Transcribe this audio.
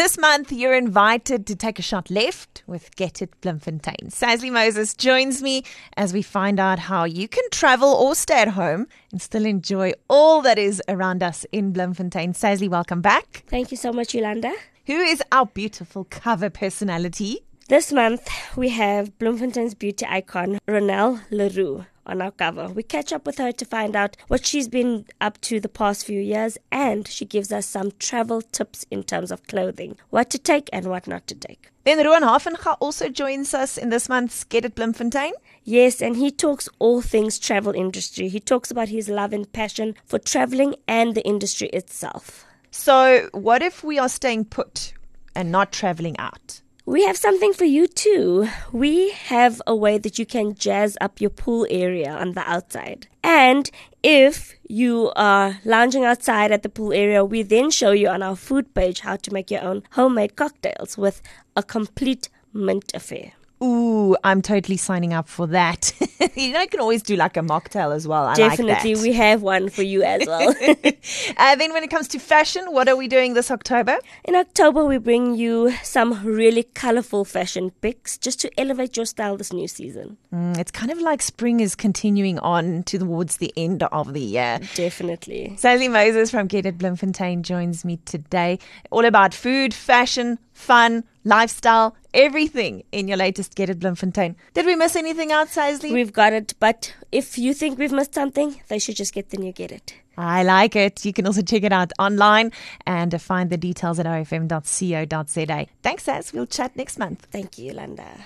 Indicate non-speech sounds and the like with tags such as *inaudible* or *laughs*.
This month, you're invited to take a shot left with Get It Bloemfontein. Sasley Moses joins me as we find out how you can travel or stay at home and still enjoy all that is around us in Bloemfontein. Sasley, welcome back. Thank you so much, Yolanda. Who is our beautiful cover personality? This month, we have Bloemfontein's beauty icon, Ronelle Leroux on our cover. We catch up with her to find out what she's been up to the past few years, and she gives us some travel tips in terms of clothing, what to take and what not to take. Then Roan Havenga also joins us in this month's Get It Bloemfontein. Yes, and he talks all things travel industry. He talks about his love and passion for traveling and the industry itself. So, what if we are staying put and not traveling out? We have something for you too. We have a way that you can jazz up your pool area on the outside. And if you are lounging outside at the pool area, we then show you on our food page how to make your own homemade cocktails with a complete mint affair. Ooh, I'm totally signing up for that. *laughs* *laughs* you know, I can always do like a mocktail as well. I Definitely, like we have one for you as well. *laughs* uh, then, when it comes to fashion, what are we doing this October? In October, we bring you some really colorful fashion picks just to elevate your style this new season. Mm, it's kind of like spring is continuing on towards the end of the year. Definitely. Sally Moses from Get It Bloemfontein joins me today. All about food, fashion, fun, lifestyle, everything in your latest Get It Bloemfontein. Did we miss anything out, Saisley? We've got it, but if you think we've missed something, they should just get the new Get It. I like it. You can also check it out online and find the details at ofm.co.za. Thanks, Saz. We'll chat next month. Thank you, Landa.